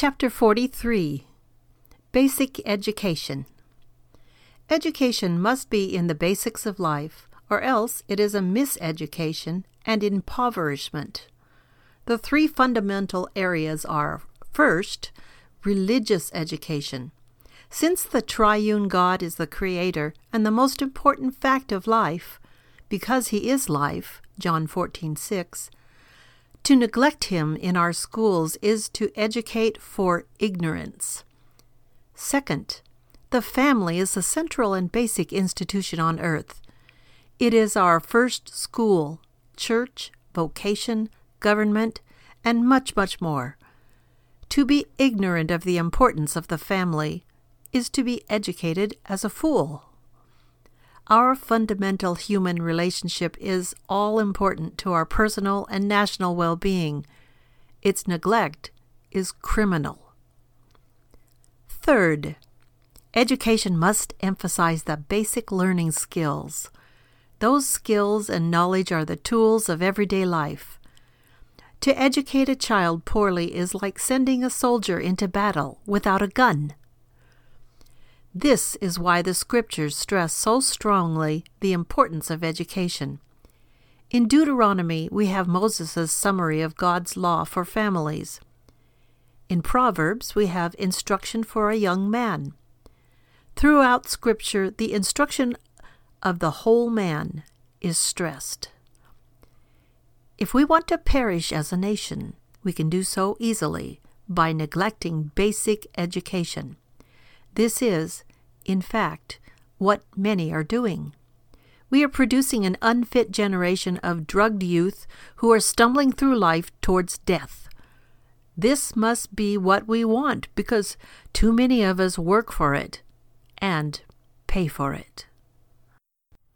Chapter 43 Basic Education Education must be in the basics of life, or else it is a miseducation and impoverishment. The three fundamental areas are first, religious education. Since the triune God is the creator and the most important fact of life, because he is life, John 14:6, to neglect him in our schools is to educate for ignorance. Second, the family is the central and basic institution on earth. It is our first school, church, vocation, government, and much, much more. To be ignorant of the importance of the family is to be educated as a fool. Our fundamental human relationship is all important to our personal and national well being. Its neglect is criminal. Third, education must emphasize the basic learning skills. Those skills and knowledge are the tools of everyday life. To educate a child poorly is like sending a soldier into battle without a gun. This is why the scriptures stress so strongly the importance of education. In Deuteronomy, we have Moses' summary of God's law for families. In Proverbs, we have instruction for a young man. Throughout Scripture, the instruction of the whole man is stressed. If we want to perish as a nation, we can do so easily by neglecting basic education. This is in fact, what many are doing. We are producing an unfit generation of drugged youth who are stumbling through life towards death. This must be what we want because too many of us work for it and pay for it.